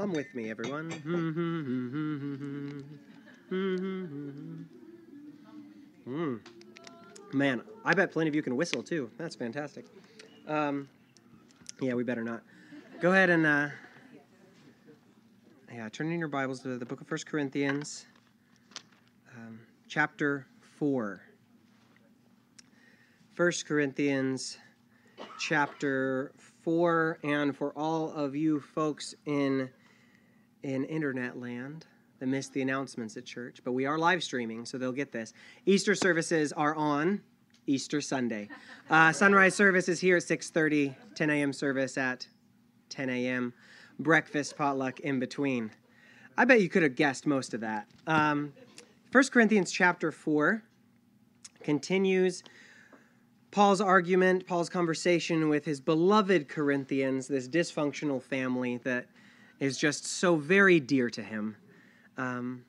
Hum with me, everyone. Mm. Man, I bet plenty of you can whistle too. That's fantastic. Um, yeah, we better not. Go ahead and uh, yeah, turn in your Bibles to the book of First Corinthians, um, chapter four. First Corinthians, chapter four, and for all of you folks in in internet land that missed the announcements at church, but we are live streaming, so they'll get this. Easter services are on Easter Sunday. Uh, sunrise service is here at 6:30, 10 a.m. service at 10 a.m. Breakfast potluck in between. I bet you could have guessed most of that. Um, 1 Corinthians chapter 4 continues Paul's argument, Paul's conversation with his beloved Corinthians, this dysfunctional family that is just so very dear to him. Um,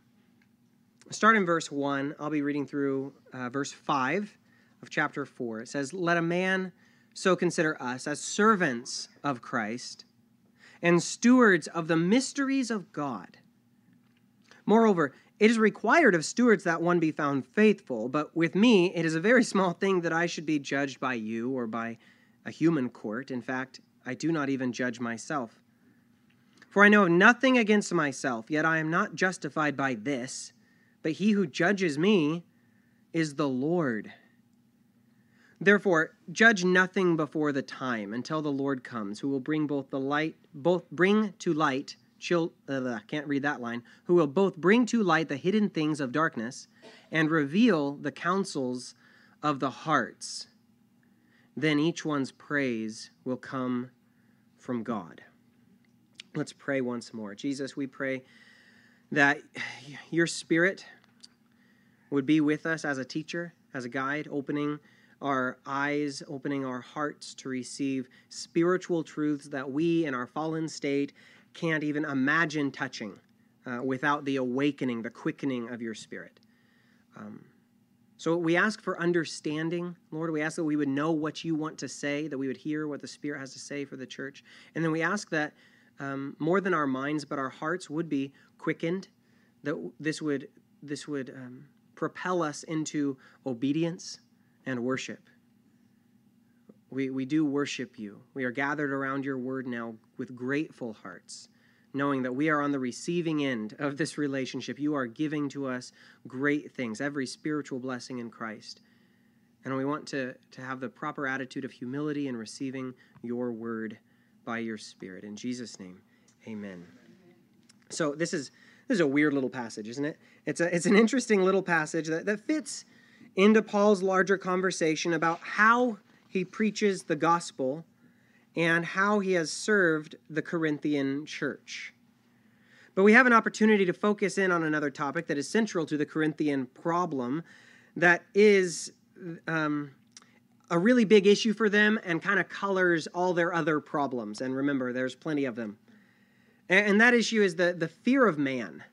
start in verse 1. I'll be reading through uh, verse 5 of chapter 4. It says, Let a man so consider us as servants of Christ and stewards of the mysteries of God. Moreover, it is required of stewards that one be found faithful, but with me it is a very small thing that I should be judged by you or by a human court. In fact, I do not even judge myself. For I know nothing against myself, yet I am not justified by this, but he who judges me is the Lord. Therefore, judge nothing before the time until the Lord comes, who will bring both the light, both bring to light chil- uh, can't read that line, who will both bring to light the hidden things of darkness and reveal the counsels of the hearts. Then each one's praise will come from God. Let's pray once more. Jesus, we pray that your spirit would be with us as a teacher, as a guide, opening our eyes, opening our hearts to receive spiritual truths that we in our fallen state can't even imagine touching uh, without the awakening, the quickening of your spirit. Um, so we ask for understanding, Lord. We ask that we would know what you want to say, that we would hear what the Spirit has to say for the church. And then we ask that um, more than our minds, but our hearts would be quickened, that this would, this would um, propel us into obedience and worship. We, we do worship you. We are gathered around your word now with grateful hearts, knowing that we are on the receiving end of this relationship. You are giving to us great things, every spiritual blessing in Christ. And we want to, to have the proper attitude of humility in receiving your word by your Spirit. In Jesus' name, amen. So this is this is a weird little passage, isn't it? It's a it's an interesting little passage that, that fits into Paul's larger conversation about how he preaches the gospel and how he has served the Corinthian church. But we have an opportunity to focus in on another topic that is central to the Corinthian problem that is um, a really big issue for them and kind of colors all their other problems. And remember, there's plenty of them. And, and that issue is the, the fear of man.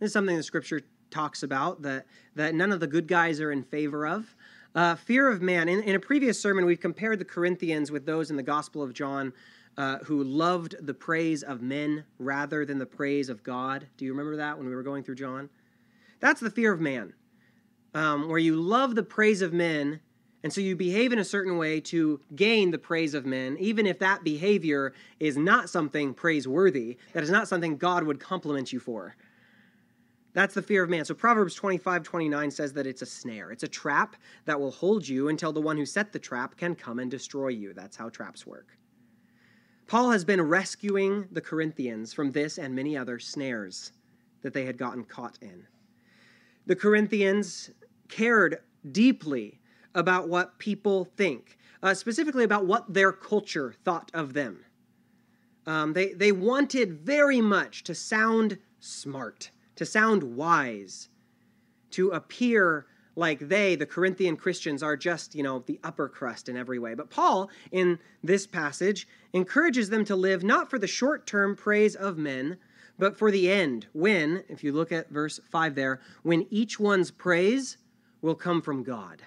This is something the scripture talks about that, that none of the good guys are in favor of. Uh, fear of man. In, in, a previous sermon, we've compared the Corinthians with those in the Gospel of John uh, who loved the praise of men rather than the praise of God. Do you remember that when we were going through John? That's the fear of man, um, where you love the praise of men, and so you behave in a certain way to gain the praise of men, even if that behavior is not something praiseworthy, that is not something God would compliment you for. That's the fear of man. So Proverbs 25, 29 says that it's a snare. It's a trap that will hold you until the one who set the trap can come and destroy you. That's how traps work. Paul has been rescuing the Corinthians from this and many other snares that they had gotten caught in. The Corinthians cared deeply about what people think, uh, specifically about what their culture thought of them. Um, they, they wanted very much to sound smart to sound wise, to appear like they, the Corinthian Christians, are just, you know, the upper crust in every way. But Paul, in this passage, encourages them to live not for the short term praise of men, but for the end, when, if you look at verse 5 there, when each one's praise will come from God.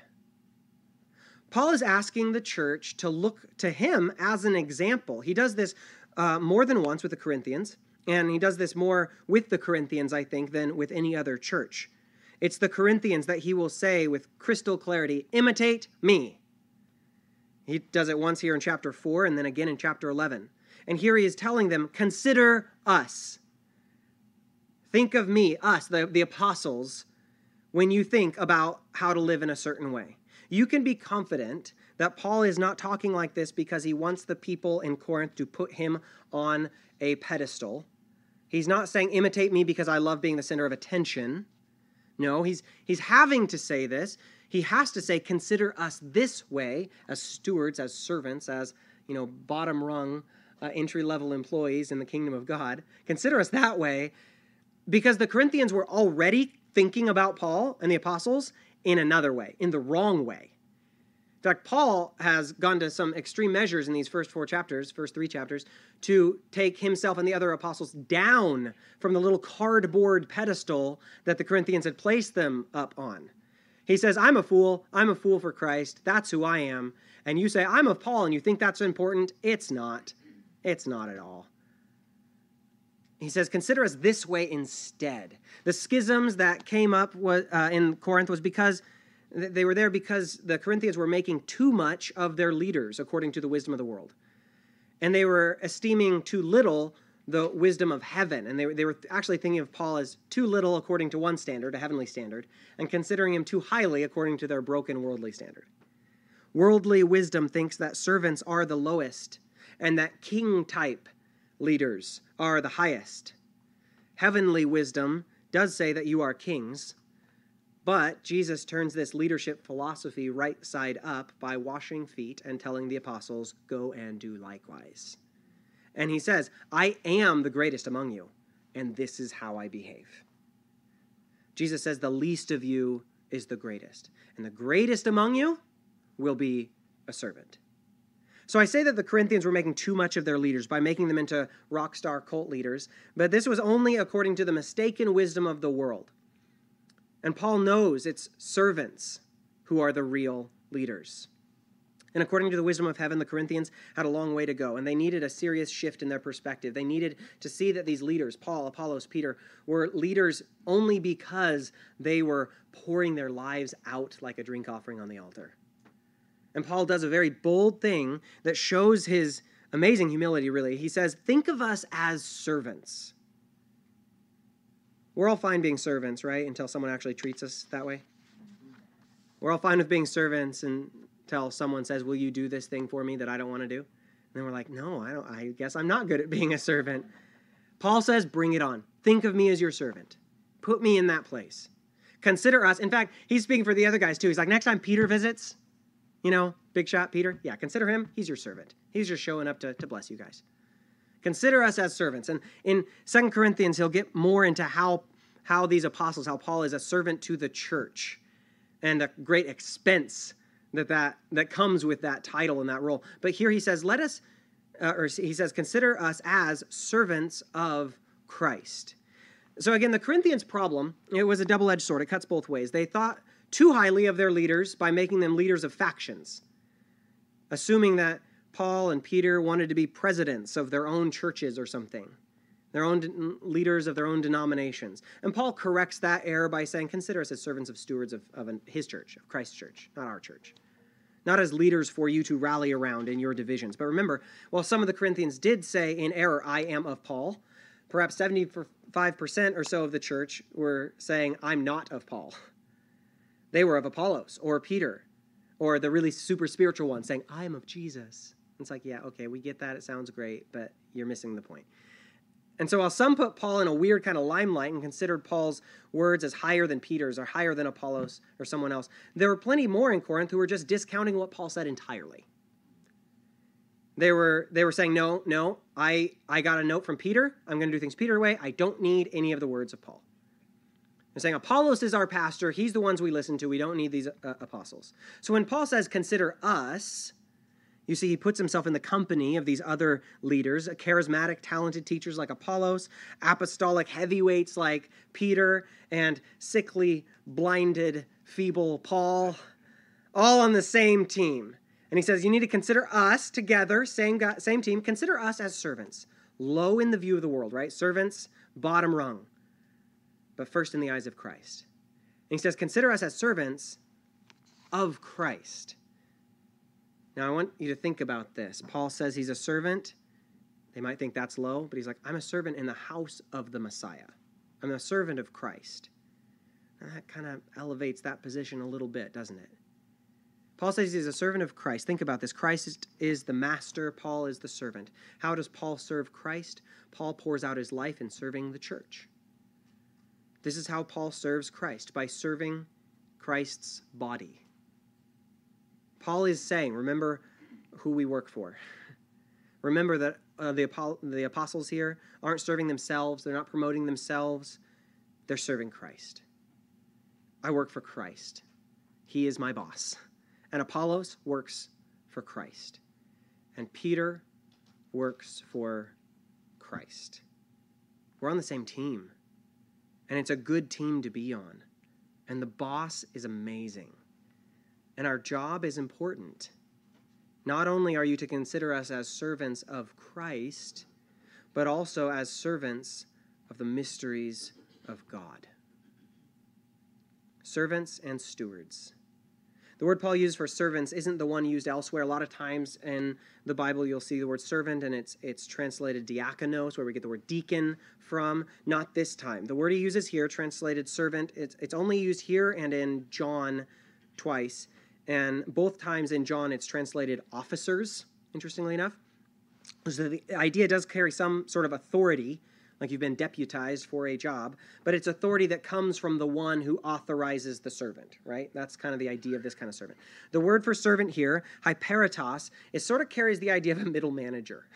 Paul is asking the church to look to him as an example. He does this uh, more than once with the Corinthians. And he does this more with the Corinthians, I think, than with any other church. It's the Corinthians that he will say with crystal clarity, imitate me. He does it once here in chapter 4 and then again in chapter 11. And here he is telling them, consider us. Think of me, us, the, the apostles, when you think about how to live in a certain way. You can be confident that Paul is not talking like this because he wants the people in Corinth to put him on a pedestal. He's not saying, imitate me because I love being the center of attention. No, he's, he's having to say this. He has to say, consider us this way as stewards, as servants, as, you know, bottom rung uh, entry level employees in the kingdom of God. Consider us that way because the Corinthians were already thinking about Paul and the apostles in another way, in the wrong way. In fact, Paul has gone to some extreme measures in these first four chapters, first three chapters, to take himself and the other apostles down from the little cardboard pedestal that the Corinthians had placed them up on. He says, I'm a fool. I'm a fool for Christ. That's who I am. And you say, I'm of Paul, and you think that's important. It's not. It's not at all. He says, Consider us this way instead. The schisms that came up uh, in Corinth was because they were there because the Corinthians were making too much of their leaders according to the wisdom of the world. And they were esteeming too little the wisdom of heaven. And they, they were actually thinking of Paul as too little according to one standard, a heavenly standard, and considering him too highly according to their broken worldly standard. Worldly wisdom thinks that servants are the lowest and that king type leaders are the highest. Heavenly wisdom does say that you are kings, but Jesus turns this leadership philosophy right side up by washing feet and telling the apostles, Go and do likewise. And he says, I am the greatest among you, and this is how I behave. Jesus says, The least of you is the greatest, and the greatest among you will be a servant. So I say that the Corinthians were making too much of their leaders by making them into rock star cult leaders, but this was only according to the mistaken wisdom of the world. And Paul knows it's servants who are the real leaders. And according to the wisdom of heaven, the Corinthians had a long way to go, and they needed a serious shift in their perspective. They needed to see that these leaders, Paul, Apollos, Peter, were leaders only because they were pouring their lives out like a drink offering on the altar. And Paul does a very bold thing that shows his amazing humility, really. He says, Think of us as servants. We're all fine being servants, right? Until someone actually treats us that way. We're all fine with being servants until someone says, Will you do this thing for me that I don't want to do? And then we're like, No, I don't I guess I'm not good at being a servant. Paul says, Bring it on. Think of me as your servant. Put me in that place. Consider us. In fact, he's speaking for the other guys too. He's like, next time Peter visits, you know, big shot Peter? Yeah, consider him. He's your servant. He's just showing up to, to bless you guys. Consider us as servants. And in Second Corinthians, he'll get more into how, how these apostles, how Paul is a servant to the church and the great expense that, that, that comes with that title and that role. But here he says, let us, uh, or he says, consider us as servants of Christ. So again, the Corinthians' problem, it was a double edged sword. It cuts both ways. They thought too highly of their leaders by making them leaders of factions, assuming that Paul and Peter wanted to be presidents of their own churches or something, their own de- leaders of their own denominations. And Paul corrects that error by saying, Consider us as servants of stewards of, of an, his church, of Christ's church, not our church. Not as leaders for you to rally around in your divisions. But remember, while some of the Corinthians did say in error, I am of Paul, perhaps 75% or so of the church were saying, I'm not of Paul. They were of Apollos or Peter or the really super spiritual one saying, I am of Jesus. It's like, yeah, okay, we get that. It sounds great, but you're missing the point. And so while some put Paul in a weird kind of limelight and considered Paul's words as higher than Peter's or higher than Apollos or someone else, there were plenty more in Corinth who were just discounting what Paul said entirely. They were they were saying, no, no, I, I got a note from Peter. I'm going to do things Peter way. I don't need any of the words of Paul. And saying Apollos is our pastor, he's the ones we listen to. We don't need these uh, apostles. So when Paul says, consider us, you see, he puts himself in the company of these other leaders, charismatic, talented teachers like Apollos, apostolic heavyweights like Peter, and sickly, blinded, feeble Paul, all on the same team. And he says, You need to consider us together, same, God, same team, consider us as servants, low in the view of the world, right? Servants, bottom rung, but first in the eyes of Christ. And he says, Consider us as servants of Christ. Now, I want you to think about this. Paul says he's a servant. They might think that's low, but he's like, I'm a servant in the house of the Messiah. I'm a servant of Christ. And that kind of elevates that position a little bit, doesn't it? Paul says he's a servant of Christ. Think about this. Christ is the master, Paul is the servant. How does Paul serve Christ? Paul pours out his life in serving the church. This is how Paul serves Christ by serving Christ's body. Paul is saying, remember who we work for. Remember that uh, the, the apostles here aren't serving themselves, they're not promoting themselves, they're serving Christ. I work for Christ. He is my boss. And Apollos works for Christ. And Peter works for Christ. We're on the same team. And it's a good team to be on. And the boss is amazing. And our job is important. Not only are you to consider us as servants of Christ, but also as servants of the mysteries of God. Servants and stewards. The word Paul used for servants isn't the one used elsewhere. A lot of times in the Bible, you'll see the word servant, and it's, it's translated diakonos, where we get the word deacon from. Not this time. The word he uses here, translated servant, it's, it's only used here and in John twice. And both times in John, it's translated officers, interestingly enough. So the idea does carry some sort of authority like you've been deputized for a job, but it's authority that comes from the one who authorizes the servant, right? That's kind of the idea of this kind of servant. The word for servant here, hyperetos, it sort of carries the idea of a middle manager.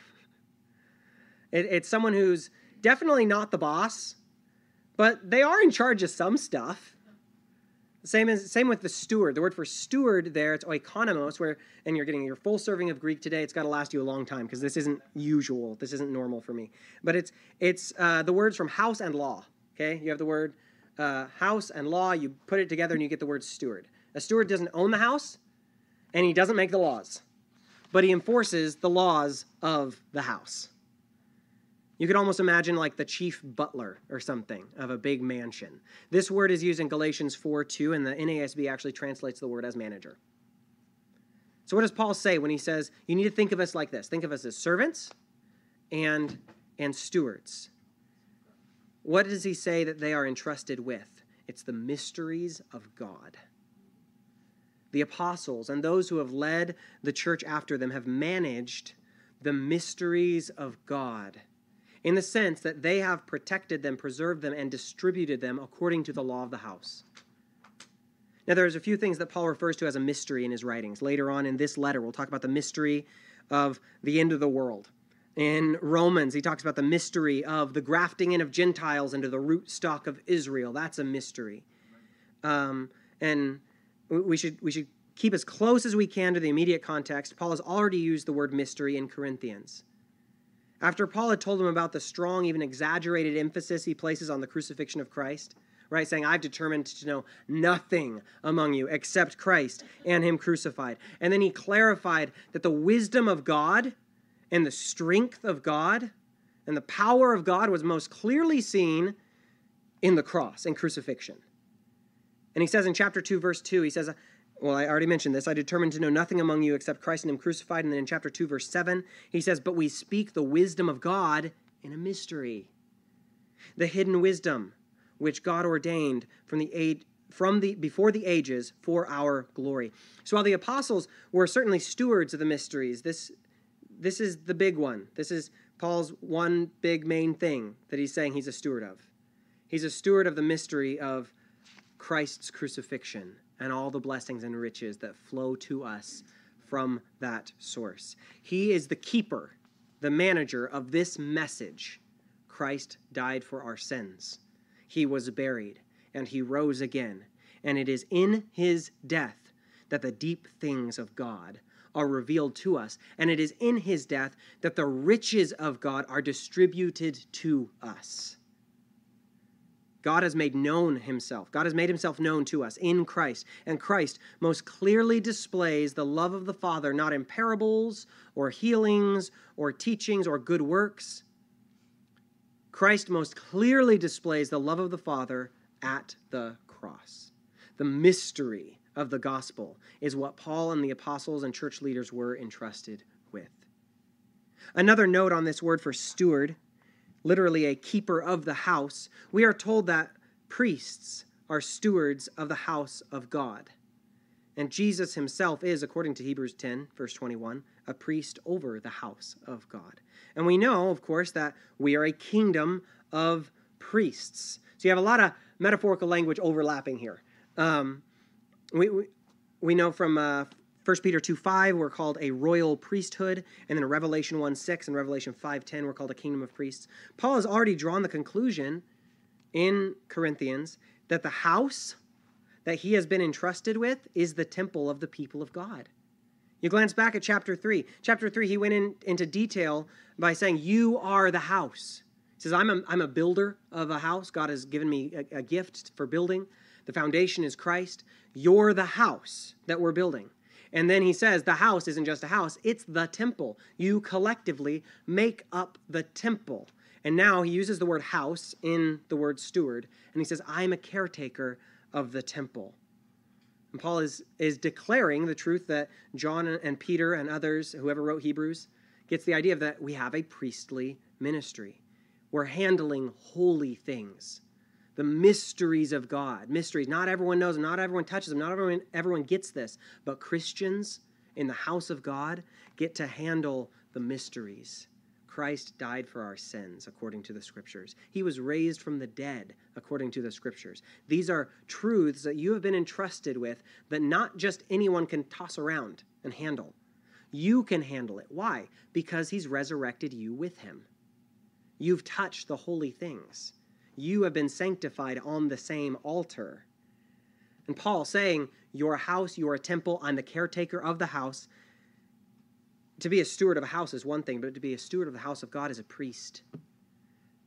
It, it's someone who's definitely not the boss, but they are in charge of some stuff. Same as same with the steward. The word for steward there, it's oikonomos, where and you're getting your full serving of Greek today. It's got to last you a long time because this isn't usual. This isn't normal for me. But it's it's uh, the words from house and law. Okay, you have the word uh, house and law. You put it together and you get the word steward. A steward doesn't own the house, and he doesn't make the laws, but he enforces the laws of the house. You could almost imagine like the chief butler or something of a big mansion. This word is used in Galatians 4 2, and the NASB actually translates the word as manager. So, what does Paul say when he says, you need to think of us like this? Think of us as servants and, and stewards. What does he say that they are entrusted with? It's the mysteries of God. The apostles and those who have led the church after them have managed the mysteries of God in the sense that they have protected them, preserved them, and distributed them according to the law of the house. Now, there's a few things that Paul refers to as a mystery in his writings. Later on in this letter, we'll talk about the mystery of the end of the world. In Romans, he talks about the mystery of the grafting in of Gentiles into the root stock of Israel. That's a mystery. Um, and we should, we should keep as close as we can to the immediate context. Paul has already used the word mystery in Corinthians. After Paul had told him about the strong, even exaggerated emphasis he places on the crucifixion of Christ, right, saying, I've determined to know nothing among you except Christ and Him crucified. And then he clarified that the wisdom of God and the strength of God and the power of God was most clearly seen in the cross and crucifixion. And he says in chapter 2, verse 2, he says, well, I already mentioned this. I determined to know nothing among you except Christ and Him crucified. And then in chapter 2, verse 7, he says, But we speak the wisdom of God in a mystery. The hidden wisdom which God ordained from the age, from the before the ages for our glory. So while the apostles were certainly stewards of the mysteries, this this is the big one. This is Paul's one big main thing that he's saying he's a steward of. He's a steward of the mystery of Christ's crucifixion and all the blessings and riches that flow to us from that source. He is the keeper, the manager of this message. Christ died for our sins. He was buried, and he rose again. And it is in his death that the deep things of God are revealed to us. And it is in his death that the riches of God are distributed to us. God has made known himself. God has made himself known to us in Christ. And Christ most clearly displays the love of the Father, not in parables or healings or teachings or good works, Christ most clearly displays the love of the Father at the cross. The mystery of the gospel is what Paul and the apostles and church leaders were entrusted with. Another note on this word for steward, literally a keeper of the house, we are told that priests are stewards of the house of God. And Jesus himself is, according to Hebrews 10, verse 21, a priest over the house of God. And we know, of course, that we are a kingdom of priests. So you have a lot of metaphorical language overlapping here. Um, we, we, we, know from uh, 1 Peter 2 5, we're called a royal priesthood. And then Revelation 1 6 and Revelation 5 10, we're called a kingdom of priests. Paul has already drawn the conclusion in Corinthians that the house that he has been entrusted with is the temple of the people of God. You glance back at chapter 3. Chapter 3, he went in, into detail by saying, You are the house. He says, I'm a, I'm a builder of a house. God has given me a, a gift for building. The foundation is Christ. You're the house that we're building. And then he says, The house isn't just a house, it's the temple. You collectively make up the temple. And now he uses the word house in the word steward. And he says, I'm a caretaker of the temple. And Paul is, is declaring the truth that John and Peter and others, whoever wrote Hebrews, gets the idea of that we have a priestly ministry. We're handling holy things, the mysteries of God. Mysteries. Not everyone knows them, not everyone touches them, not everyone, everyone gets this. But Christians in the house of God get to handle the mysteries Christ died for our sins, according to the Scriptures. He was raised from the dead, according to the Scriptures. These are truths that you have been entrusted with that not just anyone can toss around and handle. You can handle it. Why? Because He's resurrected you with Him. You've touched the holy things. You have been sanctified on the same altar. And Paul saying, Your house, your temple, I'm the caretaker of the house to be a steward of a house is one thing, but to be a steward of the house of God is a priest.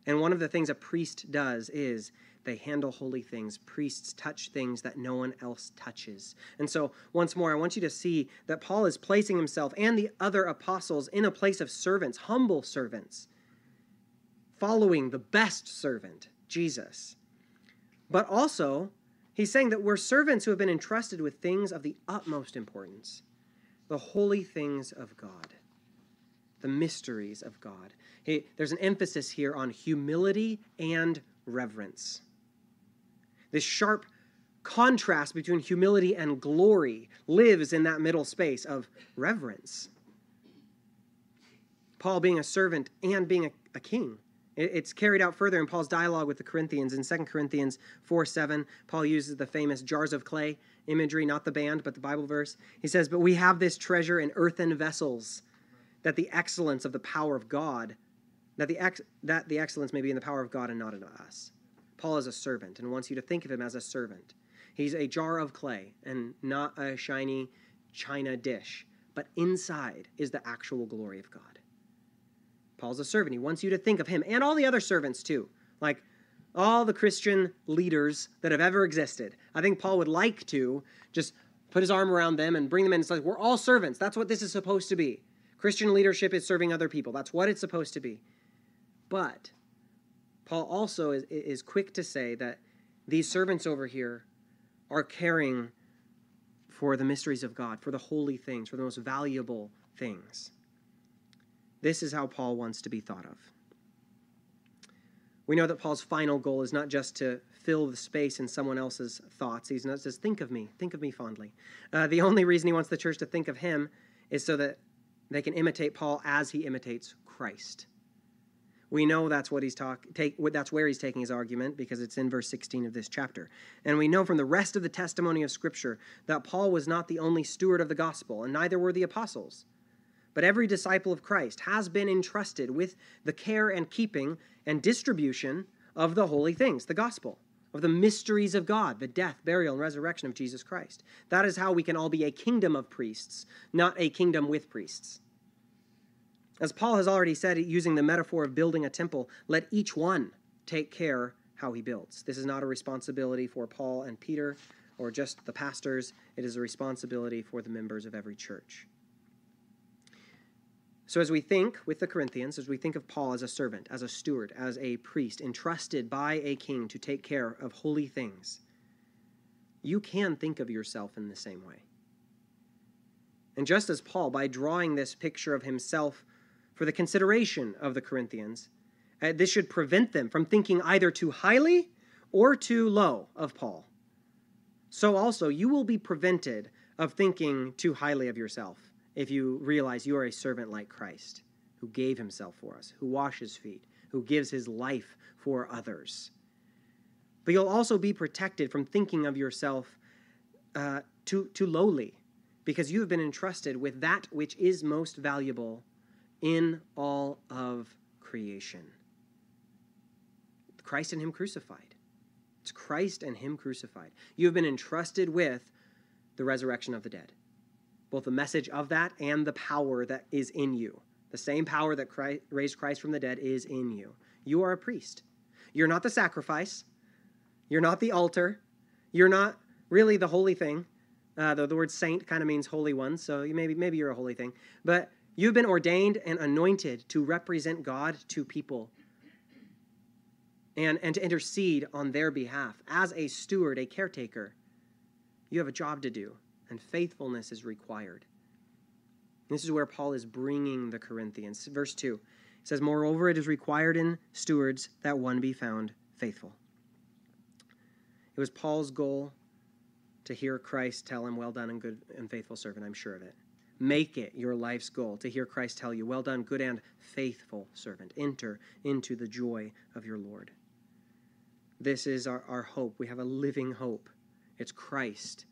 And one of the things a priest does is they handle holy things. Priests touch things that no one else touches. And so, once more, I want you to see that Paul is placing himself and the other apostles in a place of servants, humble servants, following the best servant, Jesus. But also, he's saying that we're servants who have been entrusted with things of the utmost importance the holy things of God, the mysteries of God. There's an emphasis here on humility and reverence. This sharp contrast between humility and glory lives in that middle space of reverence. Paul being a servant and being a, a king. It's carried out further in Paul's dialogue with the Corinthians. In 2 Corinthians 4 7, Paul uses the famous jars of clay imagery, not the band, but the Bible verse. He says, But we have this treasure in earthen vessels, that the excellence of the power of God, that the, ex- that the excellence may be in the power of God and not in us. Paul is a servant and wants you to think of him as a servant. He's a jar of clay and not a shiny china dish, but inside is the actual glory of God. Paul's a servant. He wants you to think of him and all the other servants too. Like all the Christian leaders that have ever existed. I think Paul would like to just put his arm around them and bring them in. It's like, we're all servants. That's what this is supposed to be. Christian leadership is serving other people. That's what it's supposed to be. But Paul also is, is quick to say that these servants over here are caring for the mysteries of God, for the holy things, for the most valuable things. This is how Paul wants to be thought of. We know that Paul's final goal is not just to fill the space in someone else's thoughts. He's not just think of me, think of me fondly. Uh, the only reason he wants the church to think of him is so that they can imitate Paul as he imitates Christ. We know that's what he's talk, take, that's where he's taking his argument because it's in verse 16 of this chapter. And we know from the rest of the testimony of Scripture that Paul was not the only steward of the gospel, and neither were the apostles. But every disciple of Christ has been entrusted with the care and keeping and distribution of the holy things, the gospel, of the mysteries of God, the death, burial, and resurrection of Jesus Christ. That is how we can all be a kingdom of priests, not a kingdom with priests. As Paul has already said, using the metaphor of building a temple, let each one take care how he builds. This is not a responsibility for Paul and Peter or just the pastors, it is a responsibility for the members of every church. So, as we think with the Corinthians, as we think of Paul as a servant, as a steward, as a priest, entrusted by a king to take care of holy things, you can think of yourself in the same way. And just as Paul, by drawing this picture of himself for the consideration of the Corinthians, uh, this should prevent them from thinking either too highly or too low of Paul. So also, you will be prevented of thinking too highly of yourself if you realize you are a servant like Christ, who gave himself for us, who washes feet, who gives his life for others. But you'll also be protected from thinking of yourself uh, too, too lowly, because you have been entrusted with that which is most valuable in all of creation Christ and Him crucified. It's Christ and Him crucified. You have been entrusted with the resurrection of the dead, both the message of that and the power that is in you. The same power that Christ, raised Christ from the dead is in you. You are a priest. You're not the sacrifice. You're not the altar. You're not really the holy thing. Uh, the, the word saint kind of means holy one, so you maybe maybe you're a holy thing. But you've been ordained and anointed to represent God to people and, and to intercede on their behalf. As a steward, a caretaker, you have a job to do, and faithfulness is required. This is where Paul is bringing the Corinthians. Verse 2 says, Moreover, it is required in stewards that one be found faithful. It was Paul's goal to hear Christ tell him, Well done and good and faithful servant. I'm sure of it. Make it your life's goal to hear Christ tell you, Well done, good and faithful servant. Enter into the joy of your Lord. This is our, our hope. We have a living hope. It's Christ.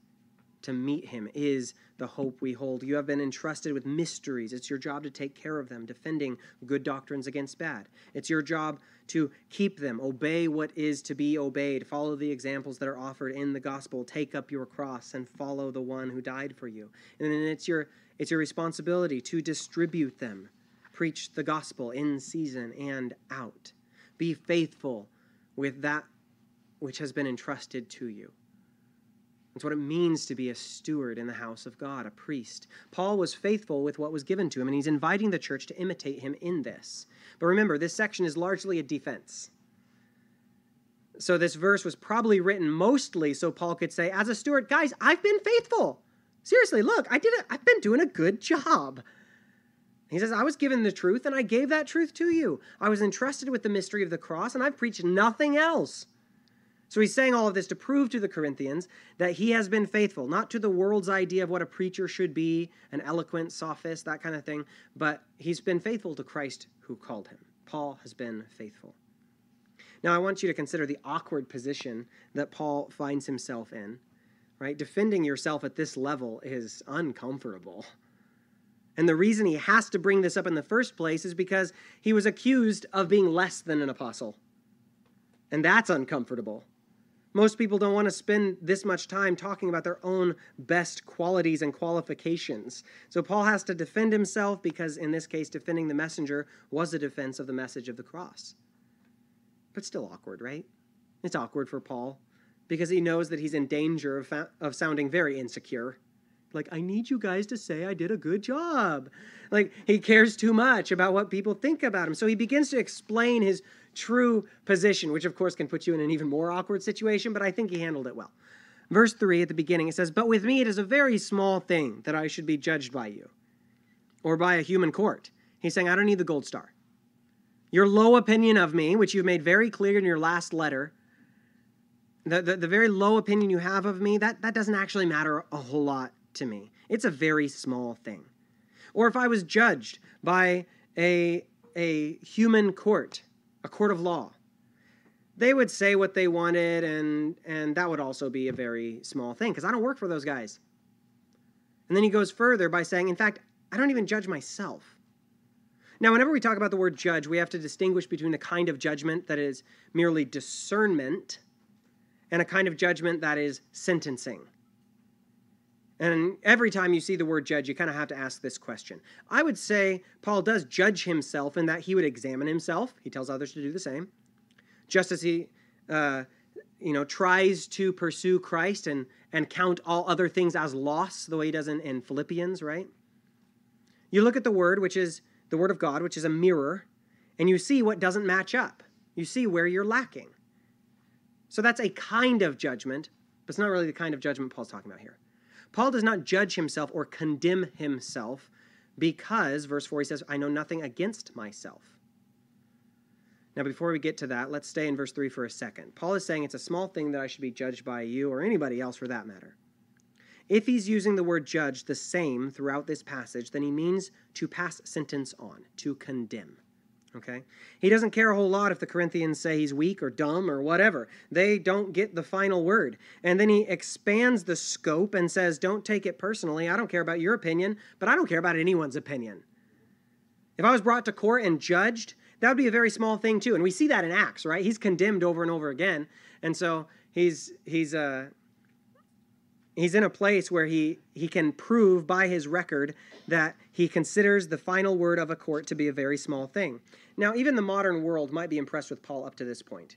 To meet him is the hope we hold. You have been entrusted with mysteries. It's your job to take care of them, defending good doctrines against bad. It's your job to keep them, obey what is to be obeyed, follow the examples that are offered in the gospel, take up your cross and follow the one who died for you. And then it's your it's your responsibility to distribute them. Preach the gospel in season and out. Be faithful with that which has been entrusted to you. That's what it means to be a steward in the house of God, a priest. Paul was faithful with what was given to him, and he's inviting the church to imitate him in this. But remember, this section is largely a defense. So this verse was probably written mostly so Paul could say, as a steward, guys, I've been faithful. Seriously, look, I did it. I've been doing a good job. He says, I was given the truth and I gave that truth to you. I was entrusted with the mystery of the cross and I've preached nothing else. So he's saying all of this to prove to the Corinthians that he has been faithful, not to the world's idea of what a preacher should be, an eloquent sophist, that kind of thing, but he's been faithful to Christ who called him. Paul has been faithful. Now, I want you to consider the awkward position that Paul finds himself in. Right? Defending yourself at this level is uncomfortable. And the reason he has to bring this up in the first place is because he was accused of being less than an apostle. And that's uncomfortable. Most people don't want to spend this much time talking about their own best qualities and qualifications. So Paul has to defend himself because, in this case, defending the messenger was a defense of the message of the cross. But still awkward, right? It's awkward for Paul because he knows that he's in danger of, fa- of sounding very insecure. Like, I need you guys to say I did a good job. Like, he cares too much about what people think about him. So he begins to explain his true position, which of course can put you in an even more awkward situation, but I think he handled it well. Verse 3 at the beginning, it says, But with me it is a very small thing that I should be judged by you or by a human court. He's saying, I don't need the gold star. Your low opinion of me, which you've made very clear in your last letter, the, the, the, very low opinion you have of me, that, that doesn't actually matter a whole lot to me. It's a very small thing. Or if I was judged by a, a human court, a court of law. They would say what they wanted, and, and that would also be a very small thing because I don't work for those guys. And then he goes further by saying, in fact, I don't even judge myself. Now, whenever we talk about the word judge, we have to distinguish between a kind of judgment that is merely discernment and a kind of judgment that is sentencing. And every time you see the word judge, you kind of have to ask this question. I would say Paul does judge himself in that he would examine himself. He tells others to do the same. Just as he, uh, you know, tries to pursue Christ and, and count all other things as loss, the way he does in, in Philippians, right? You look at the word, which is the Word of God, which is a mirror, and you see what doesn't match up. You see where you're lacking. So that's a kind of judgment, but it's not really the kind of judgment Paul's talking about here. Paul does not judge himself or condemn himself because, verse 4, he says, I know nothing against myself. Now, before we get to that, let's stay in verse 3 for a second. Paul is saying it's a small thing that I should be judged by you or anybody else for that matter. If he's using the word judge the same throughout this passage, then he means to pass sentence on, to condemn. Okay? He doesn't care a whole lot if the Corinthians say he's weak or dumb or whatever. They don't get the final word. And then he expands the scope and says, Don't take it personally. I don't care about your opinion, but I don't care about anyone's opinion. If I was brought to court and judged, that would be a very small thing too. And we see that in Acts, right? He's condemned over and over again. And so he's he's uh he's in a place where he he can prove by his record that he considers the final word of a court to be a very small thing. Now, even the modern world might be impressed with Paul up to this point.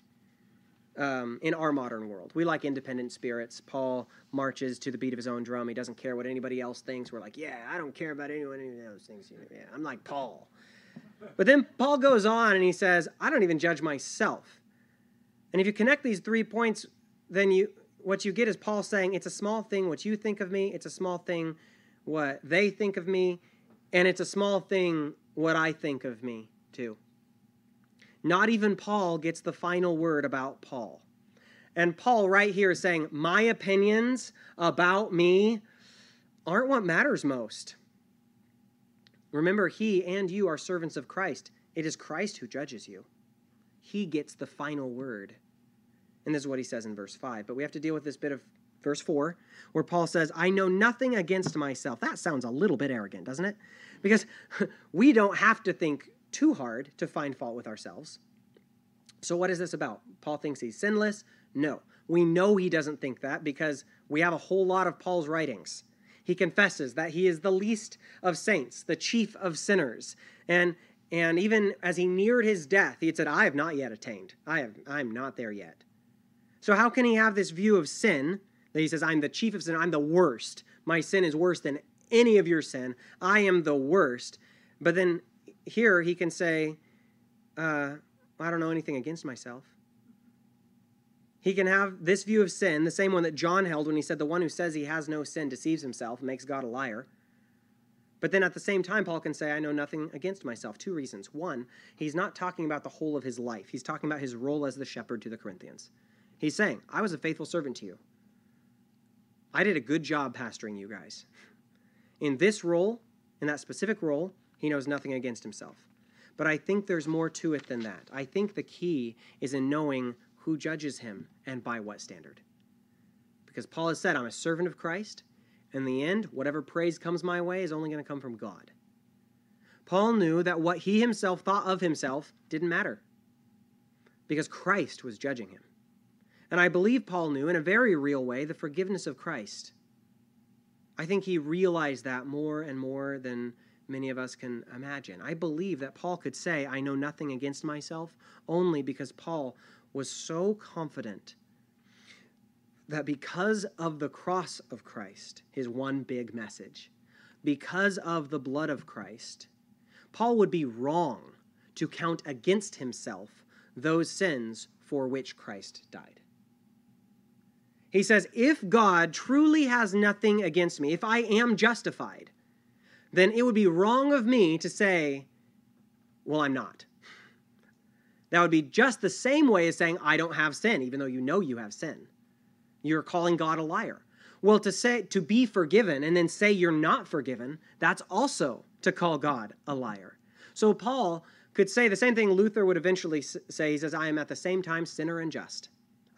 Um, in our modern world, we like independent spirits. Paul marches to the beat of his own drum. He doesn't care what anybody else thinks. We're like, yeah, I don't care about anyone, any of those things. Yeah, I'm like Paul. But then Paul goes on and he says, I don't even judge myself. And if you connect these three points, then you what you get is Paul saying, it's a small thing what you think of me, it's a small thing what they think of me, and it's a small thing what I think of me too. Not even Paul gets the final word about Paul. And Paul, right here, is saying, My opinions about me aren't what matters most. Remember, he and you are servants of Christ. It is Christ who judges you. He gets the final word. And this is what he says in verse 5. But we have to deal with this bit of verse 4, where Paul says, I know nothing against myself. That sounds a little bit arrogant, doesn't it? Because we don't have to think too hard to find fault with ourselves. So, what is this about? Paul thinks he's sinless? No. We know he doesn't think that because we have a whole lot of Paul's writings. He confesses that he is the least of saints, the chief of sinners. And and even as he neared his death, he had said, I have not yet attained. I have I'm not there yet. So how can he have this view of sin that he says, I'm the chief of sin, I'm the worst. My sin is worse than any of your sin. I am the worst. But then here he can say, uh, I don't know anything against myself. He can have this view of sin, the same one that John held when he said, The one who says he has no sin deceives himself, makes God a liar. But then at the same time, Paul can say, I know nothing against myself. Two reasons. One, he's not talking about the whole of his life, he's talking about his role as the shepherd to the Corinthians. He's saying, I was a faithful servant to you. I did a good job pastoring you guys. In this role, in that specific role, he knows nothing against himself. But I think there's more to it than that. I think the key is in knowing who judges him and by what standard. Because Paul has said, I'm a servant of Christ. In the end, whatever praise comes my way is only going to come from God. Paul knew that what he himself thought of himself didn't matter because Christ was judging him. And I believe Paul knew in a very real way the forgiveness of Christ. I think he realized that more and more than many of us can imagine. I believe that Paul could say, I know nothing against myself, only because Paul was so confident that because of the cross of Christ, his one big message, because of the blood of Christ, Paul would be wrong to count against himself those sins for which Christ died. He says, If God truly has nothing against me, if I am justified, then it would be wrong of me to say, Well, I'm not. That would be just the same way as saying, I don't have sin, even though you know you have sin. You're calling God a liar. Well, to say to be forgiven and then say you're not forgiven, that's also to call God a liar. So Paul could say the same thing Luther would eventually say. He says, I am at the same time sinner and just.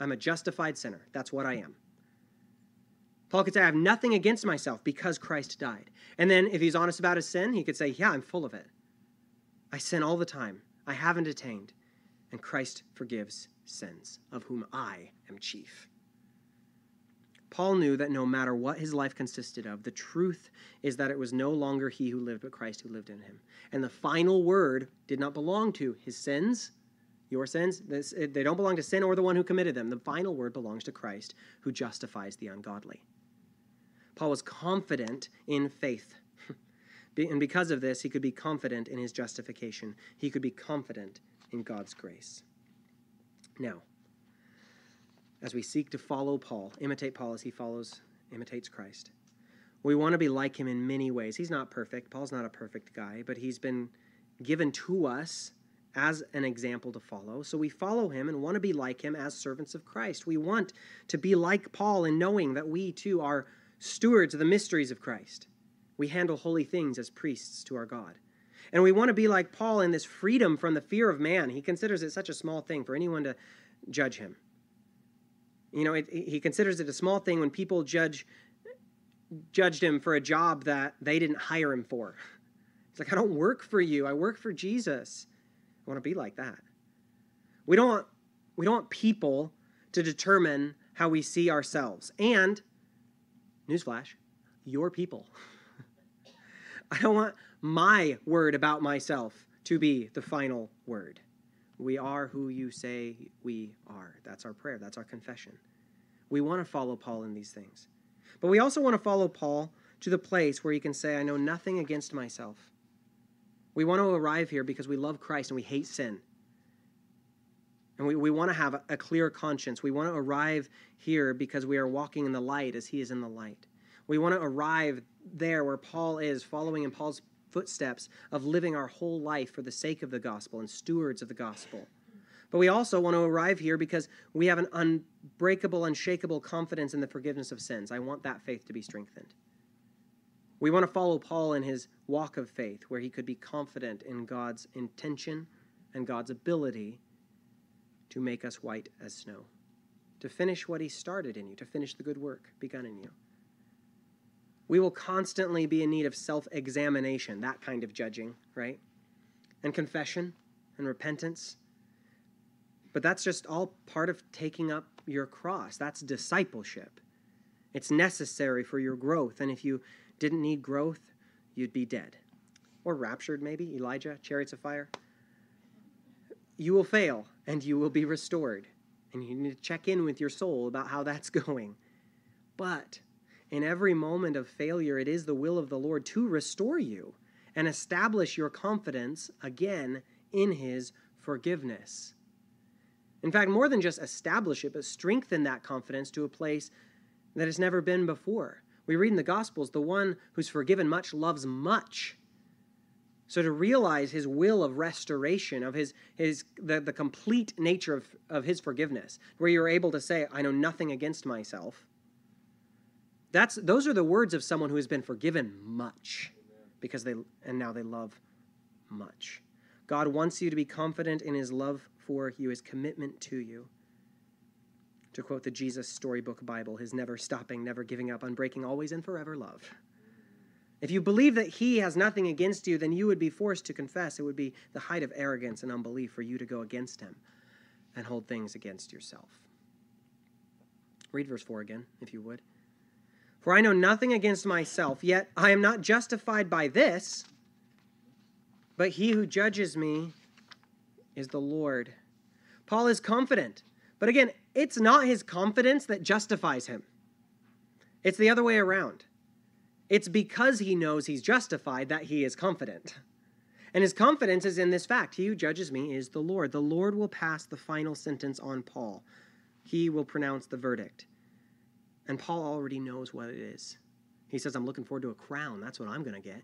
I'm a justified sinner. That's what I am. Paul could say, I have nothing against myself because Christ died. And then if he's honest about his sin, he could say, Yeah, I'm full of it. I sin all the time. I haven't attained and Christ forgives sins, of whom I am chief. Paul knew that no matter what his life consisted of, the truth is that it was no longer he who lived, but Christ who lived in him. And the final word did not belong to his sins, your sins. This, eh, they don't belong to sin or the one who committed them. The final word belongs to Christ who justifies the ungodly. Paul was confident in faith And because of this, he could be confident in his justification. He could be confident in God's grace. Now, as we seek to follow Paul, imitate Paul as he follows, imitates Christ, we want to be like him in many ways. He's not perfect. Paul's not a perfect guy, but he's been given to us as an example to follow. So we follow him and want to be like him as servants of Christ. We want to be like Paul in knowing that we too are stewards of the mysteries of Christ. We handle holy things as priests to our God. And we want to be like Paul in this freedom from the fear of man. He considers it such a small thing for anyone to judge him. You know, it, he considers it a small thing when people judge judged him for a job that they didn't hire him for. He's like, I don't work for you. I work for Jesus. Want to be like that. We don't want, we don't want people to determine how we see ourselves. And, newsflash, you're people. I don't want my word about myself to be the final word. We are who you say we are. That's our prayer, that's our confession. We want to follow Paul in these things. But we also want to follow Paul to the place where he can say, I know nothing against myself. We want to arrive here because we love Christ and we hate sin. And we, we want to have a, a clear conscience. We want to arrive here because we are walking in the light as he is in the light. We want to arrive there where Paul is, following in Paul's footsteps of living our whole life for the sake of the gospel and stewards of the gospel. But we also want to arrive here because we have an unbreakable, unshakable confidence in the forgiveness of sins. I want that faith to be strengthened. We want to follow Paul in his walk of faith, where he could be confident in God's intention and God's ability to make us white as snow, to finish what he started in you, to finish the good work begun in you. We will constantly be in need of self examination, that kind of judging, right? And confession and repentance but that's just all part of taking up your cross. That's discipleship. It's necessary for your growth. And if you didn't need growth, you'd be dead. Or raptured, maybe. Elijah, chariots of fire. You will fail and you will be restored. And you need to check in with your soul about how that's going. But in every moment of failure, it is the will of the Lord to restore you and establish your confidence again in His forgiveness. In fact, more than just establish it, but strengthen that confidence to a place that has never been before. We read in the Gospels, the one who's forgiven much loves much. So to realize his will of restoration, of his, his the, the complete nature of, of his forgiveness, where you're able to say, I know nothing against myself. That's those are the words of someone who has been forgiven much because they and now they love much. God wants you to be confident in his love for you, his commitment to you. To quote the Jesus Storybook Bible, his never stopping, never giving up, unbreaking, always and forever love. If you believe that he has nothing against you, then you would be forced to confess it would be the height of arrogance and unbelief for you to go against him and hold things against yourself. Read verse 4 again, if you would. For I know nothing against myself, yet I am not justified by this, but he who judges me is the Lord. Paul is confident. But again, it's not his confidence that justifies him, it's the other way around. It's because he knows he's justified that he is confident. And his confidence is in this fact He who judges me is the Lord. The Lord will pass the final sentence on Paul, he will pronounce the verdict. And Paul already knows what it is. He says, I'm looking forward to a crown. That's what I'm going to get.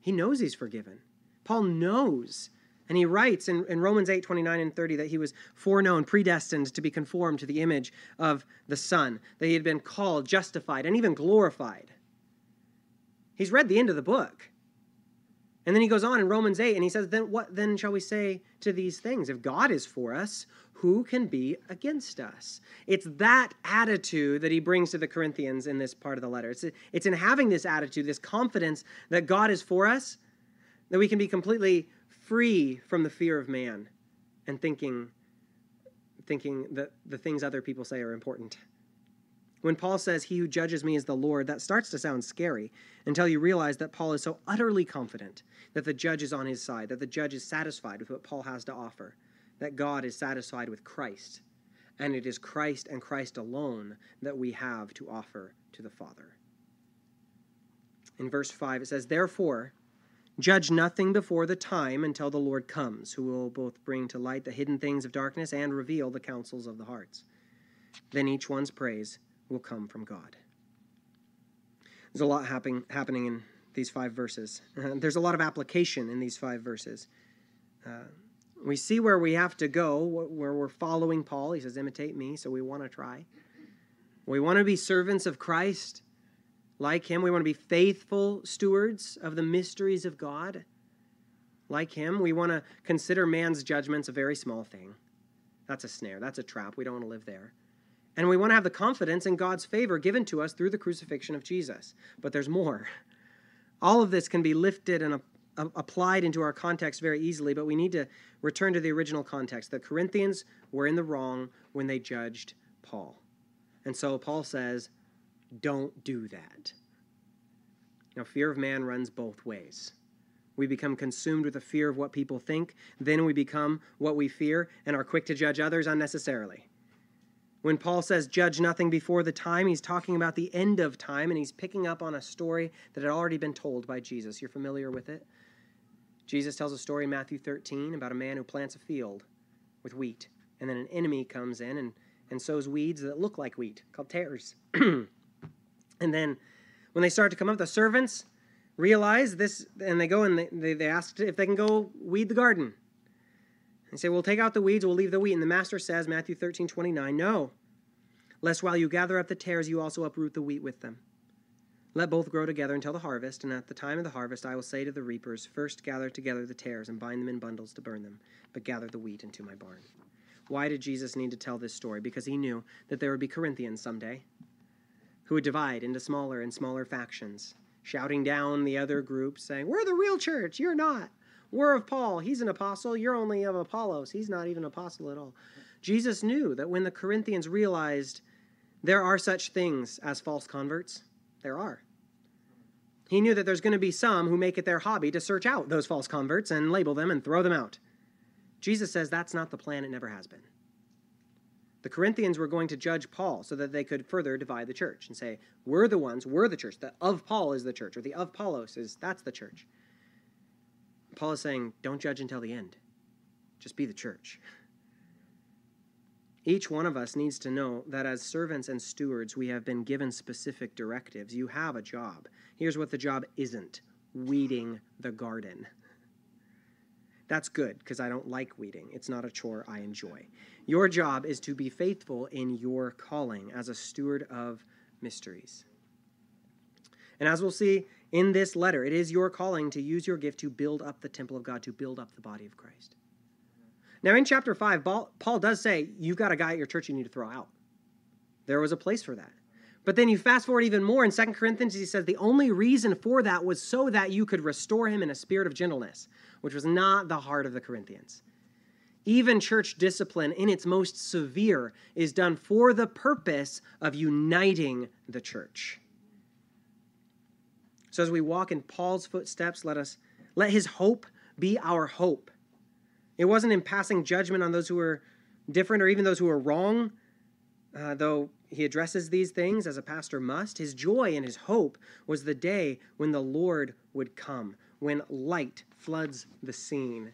He knows he's forgiven. Paul knows and he writes in, in Romans 8 29 and 30 that he was foreknown, predestined to be conformed to the image of the Son, that he had been called, justified, and even glorified. He's read the end of the book. And then he goes on in Romans 8 and he says, Then what then shall we say to these things? If God is for us, who can be against us? It's that attitude that he brings to the Corinthians in this part of the letter. It's, it's in having this attitude, this confidence that God is for us, that we can be completely free from the fear of man and thinking thinking that the things other people say are important. When Paul says, He who judges me is the Lord, that starts to sound scary until you realize that Paul is so utterly confident that the judge is on his side, that the judge is satisfied with what Paul has to offer, that God is satisfied with Christ. And it is Christ and Christ alone that we have to offer to the Father. in verse 5, it says, Therefore, judge nothing before the time until the Lord comes, who will both bring to light the hidden things of darkness and reveal the counsels of the hearts. Then each one's praise will come from God. There's a lot happen, happening in these five verses. Uh, there's a lot of application in these five verses. Uh, we see where we have to go, where we're following Paul. He says, imitate me, so we want to try. We want to be servants of Christ like him. We want to be faithful stewards of the mysteries of God. Like him, we want to consider man's judgments a very small thing. That's a snare, that's a trap. We don't want to live there. And we want to have the confidence in God's favor given to us through the crucifixion of Jesus. But there's more. All of this can be lifted and applied into our context very easily, but we need to return to the original context. The Corinthians were in the wrong when they judged Paul. And so Paul says, don't do that. Now, fear of man runs both ways. We become consumed with the fear of what people think, then we become what we fear and are quick to judge others unnecessarily. When Paul says, judge nothing before the time, he's talking about the end of time and he's picking up on a story that had already been told by Jesus. You're familiar with it? Jesus tells a story in Matthew 13 about a man who plants a field with wheat, and then an enemy comes in and, and sows weeds that look like wheat, called tares. and then when they start to come up, the servants realize this, and they go and they, they, they ask if they can go weed the garden. They say, We'll take out the weeds, we'll leave the wheat. And the master says, Matthew 13, 29, No, lest while you gather up the tares, you also uproot the wheat with them. Let both grow together until the harvest, and at the time of the harvest I will say to the reapers, First gather together the tares and bind them in bundles to burn them, but gather the wheat into my barn. Why did Jesus need to tell this story? Because he knew that there would be Corinthians someday who would divide into smaller and smaller factions, shouting down the other group, saying, We're the real church, you're not. We're of Paul, he's an apostle, you're only of Apollos, he's not even an apostle at all. Jesus knew that when the Corinthians realized there are such things as false converts, there are. He knew that there's going to be some who make it their hobby to search out those false converts and label them and throw them out. Jesus says that's not the plan, it never has been. The Corinthians were going to judge Paul so that they could further divide the church and say, We're the ones, we're the church. The of Paul is the church, or the of Apollos is that's the church. Paul is saying, Don't judge until the end. Just be the church. Each one of us needs to know that as servants and stewards, we have been given specific directives. You have a job. Here's what the job isn't weeding the garden. That's good because I don't like weeding. It's not a chore I enjoy. Your job is to be faithful in your calling as a steward of mysteries. And as we'll see in this letter, it is your calling to use your gift to build up the temple of God, to build up the body of Christ. Now, in chapter 5, Paul does say, You've got a guy at your church you need to throw out. There was a place for that. But then you fast forward even more in 2 Corinthians, he says, The only reason for that was so that you could restore him in a spirit of gentleness, which was not the heart of the Corinthians. Even church discipline, in its most severe, is done for the purpose of uniting the church. So as we walk in Paul's footsteps, let us let his hope be our hope. It wasn't in passing judgment on those who were different or even those who were wrong, uh, though he addresses these things as a pastor must. His joy and his hope was the day when the Lord would come, when light floods the scene,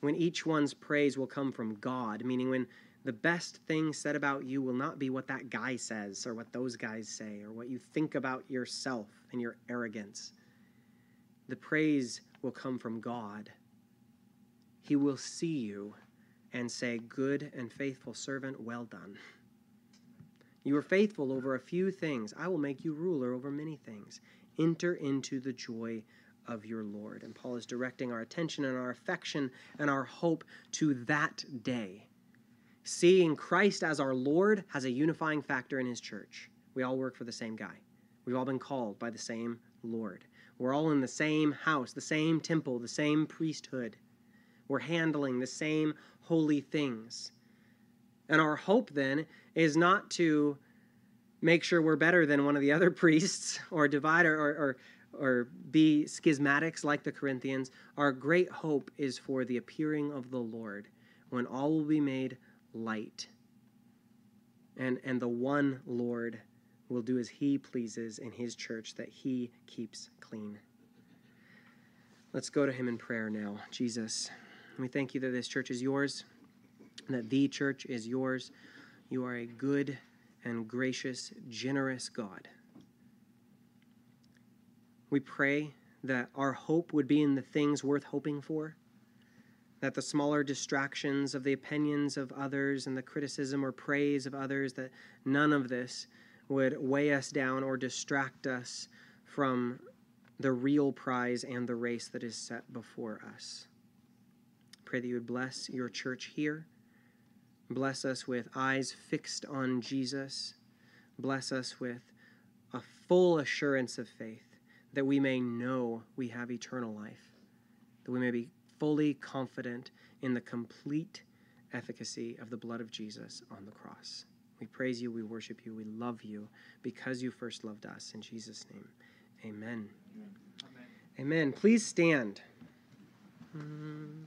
when each one's praise will come from God, meaning when the best thing said about you will not be what that guy says or what those guys say or what you think about yourself and your arrogance. The praise will come from God he will see you and say, Good and faithful servant, well done. You are faithful over a few things. I will make you ruler over many things. Enter into the joy of your Lord. And Paul is directing our attention and our affection and our hope to that day. Seeing Christ as our Lord has a unifying factor in his church. We all work for the same guy, we've all been called by the same Lord. We're all in the same house, the same temple, the same priesthood. We're handling the same holy things. And our hope then is not to make sure we're better than one of the other priests or divide or, or, or be schismatics like the Corinthians. Our great hope is for the appearing of the Lord when all will be made light and, and the one Lord will do as He pleases in His church that He keeps clean. Let's go to Him in prayer now. Jesus, we thank you that this church is yours, that the church is yours. You are a good and gracious, generous God. We pray that our hope would be in the things worth hoping for, that the smaller distractions of the opinions of others and the criticism or praise of others, that none of this would weigh us down or distract us from the real prize and the race that is set before us. Pray that you would bless your church here. Bless us with eyes fixed on Jesus. Bless us with a full assurance of faith that we may know we have eternal life, that we may be fully confident in the complete efficacy of the blood of Jesus on the cross. We praise you, we worship you, we love you because you first loved us. In Jesus' name, amen. Amen. amen. Please stand. Mm.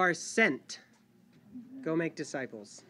Are sent. Go make disciples.